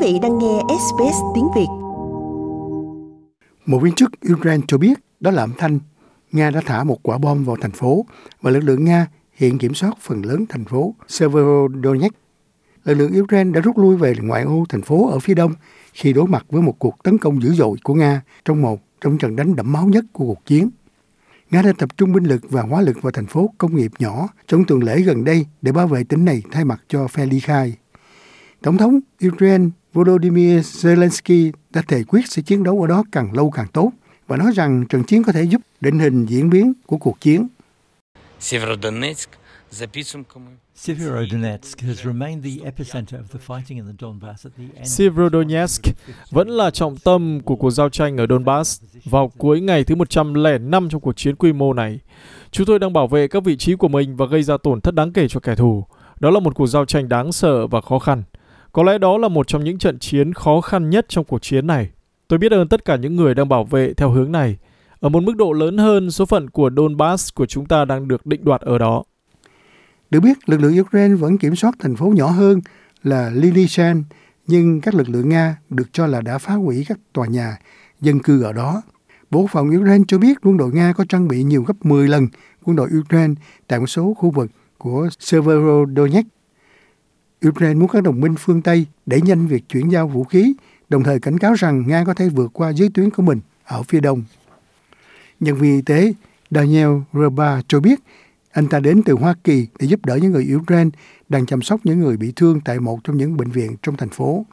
vị đang nghe SBS tiếng Việt. Một viên chức Ukraine cho biết đó là âm thanh Nga đã thả một quả bom vào thành phố và lực lượng Nga hiện kiểm soát phần lớn thành phố Severodonetsk. Lực lượng Ukraine đã rút lui về ngoại ô thành phố ở phía đông khi đối mặt với một cuộc tấn công dữ dội của Nga trong một trong trận đánh đẫm máu nhất của cuộc chiến. Nga đã tập trung binh lực và hóa lực vào thành phố công nghiệp nhỏ trong tuần lễ gần đây để bảo vệ tỉnh này thay mặt cho phe ly khai. Tổng thống Ukraine Volodymyr Zelensky đã thề quyết sẽ chiến đấu ở đó càng lâu càng tốt và nói rằng trận chiến có thể giúp định hình diễn biến của cuộc chiến. Severodonetsk Severodonetsk vẫn là trọng tâm của cuộc giao tranh ở Donbass vào cuối ngày thứ 105 trong cuộc chiến quy mô này. Chúng tôi đang bảo vệ các vị trí của mình và gây ra tổn thất đáng kể cho kẻ thù. Đó là một cuộc giao tranh đáng sợ và khó khăn. Có lẽ đó là một trong những trận chiến khó khăn nhất trong cuộc chiến này. Tôi biết ơn tất cả những người đang bảo vệ theo hướng này. Ở một mức độ lớn hơn, số phận của Donbass của chúng ta đang được định đoạt ở đó. Được biết, lực lượng Ukraine vẫn kiểm soát thành phố nhỏ hơn là Lilishan, nhưng các lực lượng Nga được cho là đã phá hủy các tòa nhà dân cư ở đó. Bộ phòng Ukraine cho biết quân đội Nga có trang bị nhiều gấp 10 lần quân đội Ukraine tại một số khu vực của Severodonetsk. Ukraine muốn các đồng minh phương Tây đẩy nhanh việc chuyển giao vũ khí, đồng thời cảnh cáo rằng Nga có thể vượt qua giới tuyến của mình ở phía đông. Nhân viên y tế Daniel Reba cho biết anh ta đến từ Hoa Kỳ để giúp đỡ những người Ukraine đang chăm sóc những người bị thương tại một trong những bệnh viện trong thành phố.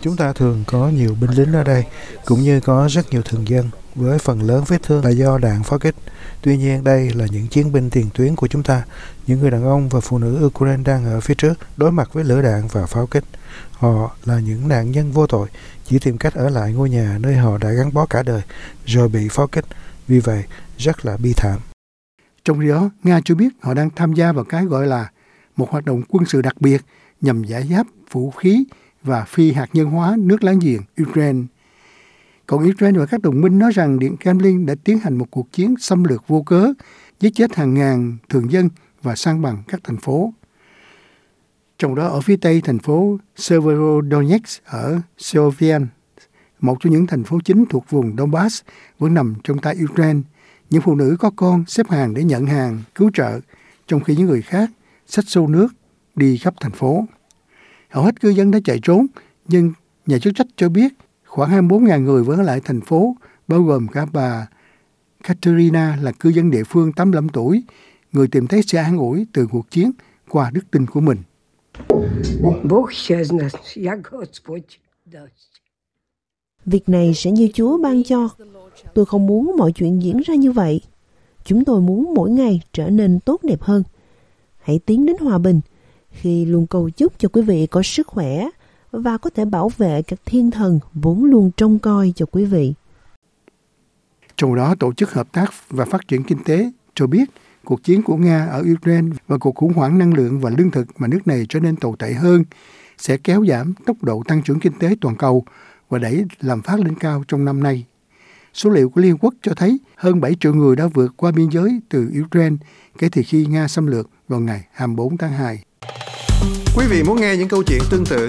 Chúng ta thường có nhiều binh lính ở đây, cũng như có rất nhiều thường dân, với phần lớn vết thương là do đạn pháo kích. Tuy nhiên, đây là những chiến binh tiền tuyến của chúng ta. Những người đàn ông và phụ nữ Ukraine đang ở phía trước, đối mặt với lửa đạn và pháo kích. Họ là những nạn nhân vô tội, chỉ tìm cách ở lại ngôi nhà nơi họ đã gắn bó cả đời, rồi bị pháo kích. Vì vậy, rất là bi thảm. Trong khi đó, Nga cho biết họ đang tham gia vào cái gọi là một hoạt động quân sự đặc biệt nhằm giải giáp vũ khí và phi hạt nhân hóa nước láng giềng Ukraine. Còn Ukraine và các đồng minh nói rằng Điện Kremlin đã tiến hành một cuộc chiến xâm lược vô cớ, giết chết hàng ngàn thường dân và sang bằng các thành phố. Trong đó ở phía tây thành phố Severodonetsk ở Sovian, một trong những thành phố chính thuộc vùng Donbass vẫn nằm trong tay Ukraine. Những phụ nữ có con xếp hàng để nhận hàng cứu trợ, trong khi những người khác xách xô nước đi khắp thành phố. Hầu hết cư dân đã chạy trốn, nhưng nhà chức trách cho biết khoảng 24.000 người vẫn ở lại thành phố, bao gồm cả bà Katerina là cư dân địa phương 85 tuổi, người tìm thấy sự an ủi từ cuộc chiến qua đức tin của mình. Việc này sẽ như Chúa ban cho. Tôi không muốn mọi chuyện diễn ra như vậy. Chúng tôi muốn mỗi ngày trở nên tốt đẹp hơn. Hãy tiến đến hòa bình khi luôn cầu chúc cho quý vị có sức khỏe, và có thể bảo vệ các thiên thần vốn luôn trông coi cho quý vị. Trong đó, Tổ chức Hợp tác và Phát triển Kinh tế cho biết cuộc chiến của Nga ở Ukraine và cuộc khủng hoảng năng lượng và lương thực mà nước này trở nên tồi tệ hơn sẽ kéo giảm tốc độ tăng trưởng kinh tế toàn cầu và đẩy làm phát lên cao trong năm nay. Số liệu của Liên Quốc cho thấy hơn 7 triệu người đã vượt qua biên giới từ Ukraine kể từ khi Nga xâm lược vào ngày 24 tháng 2. Quý vị muốn nghe những câu chuyện tương tự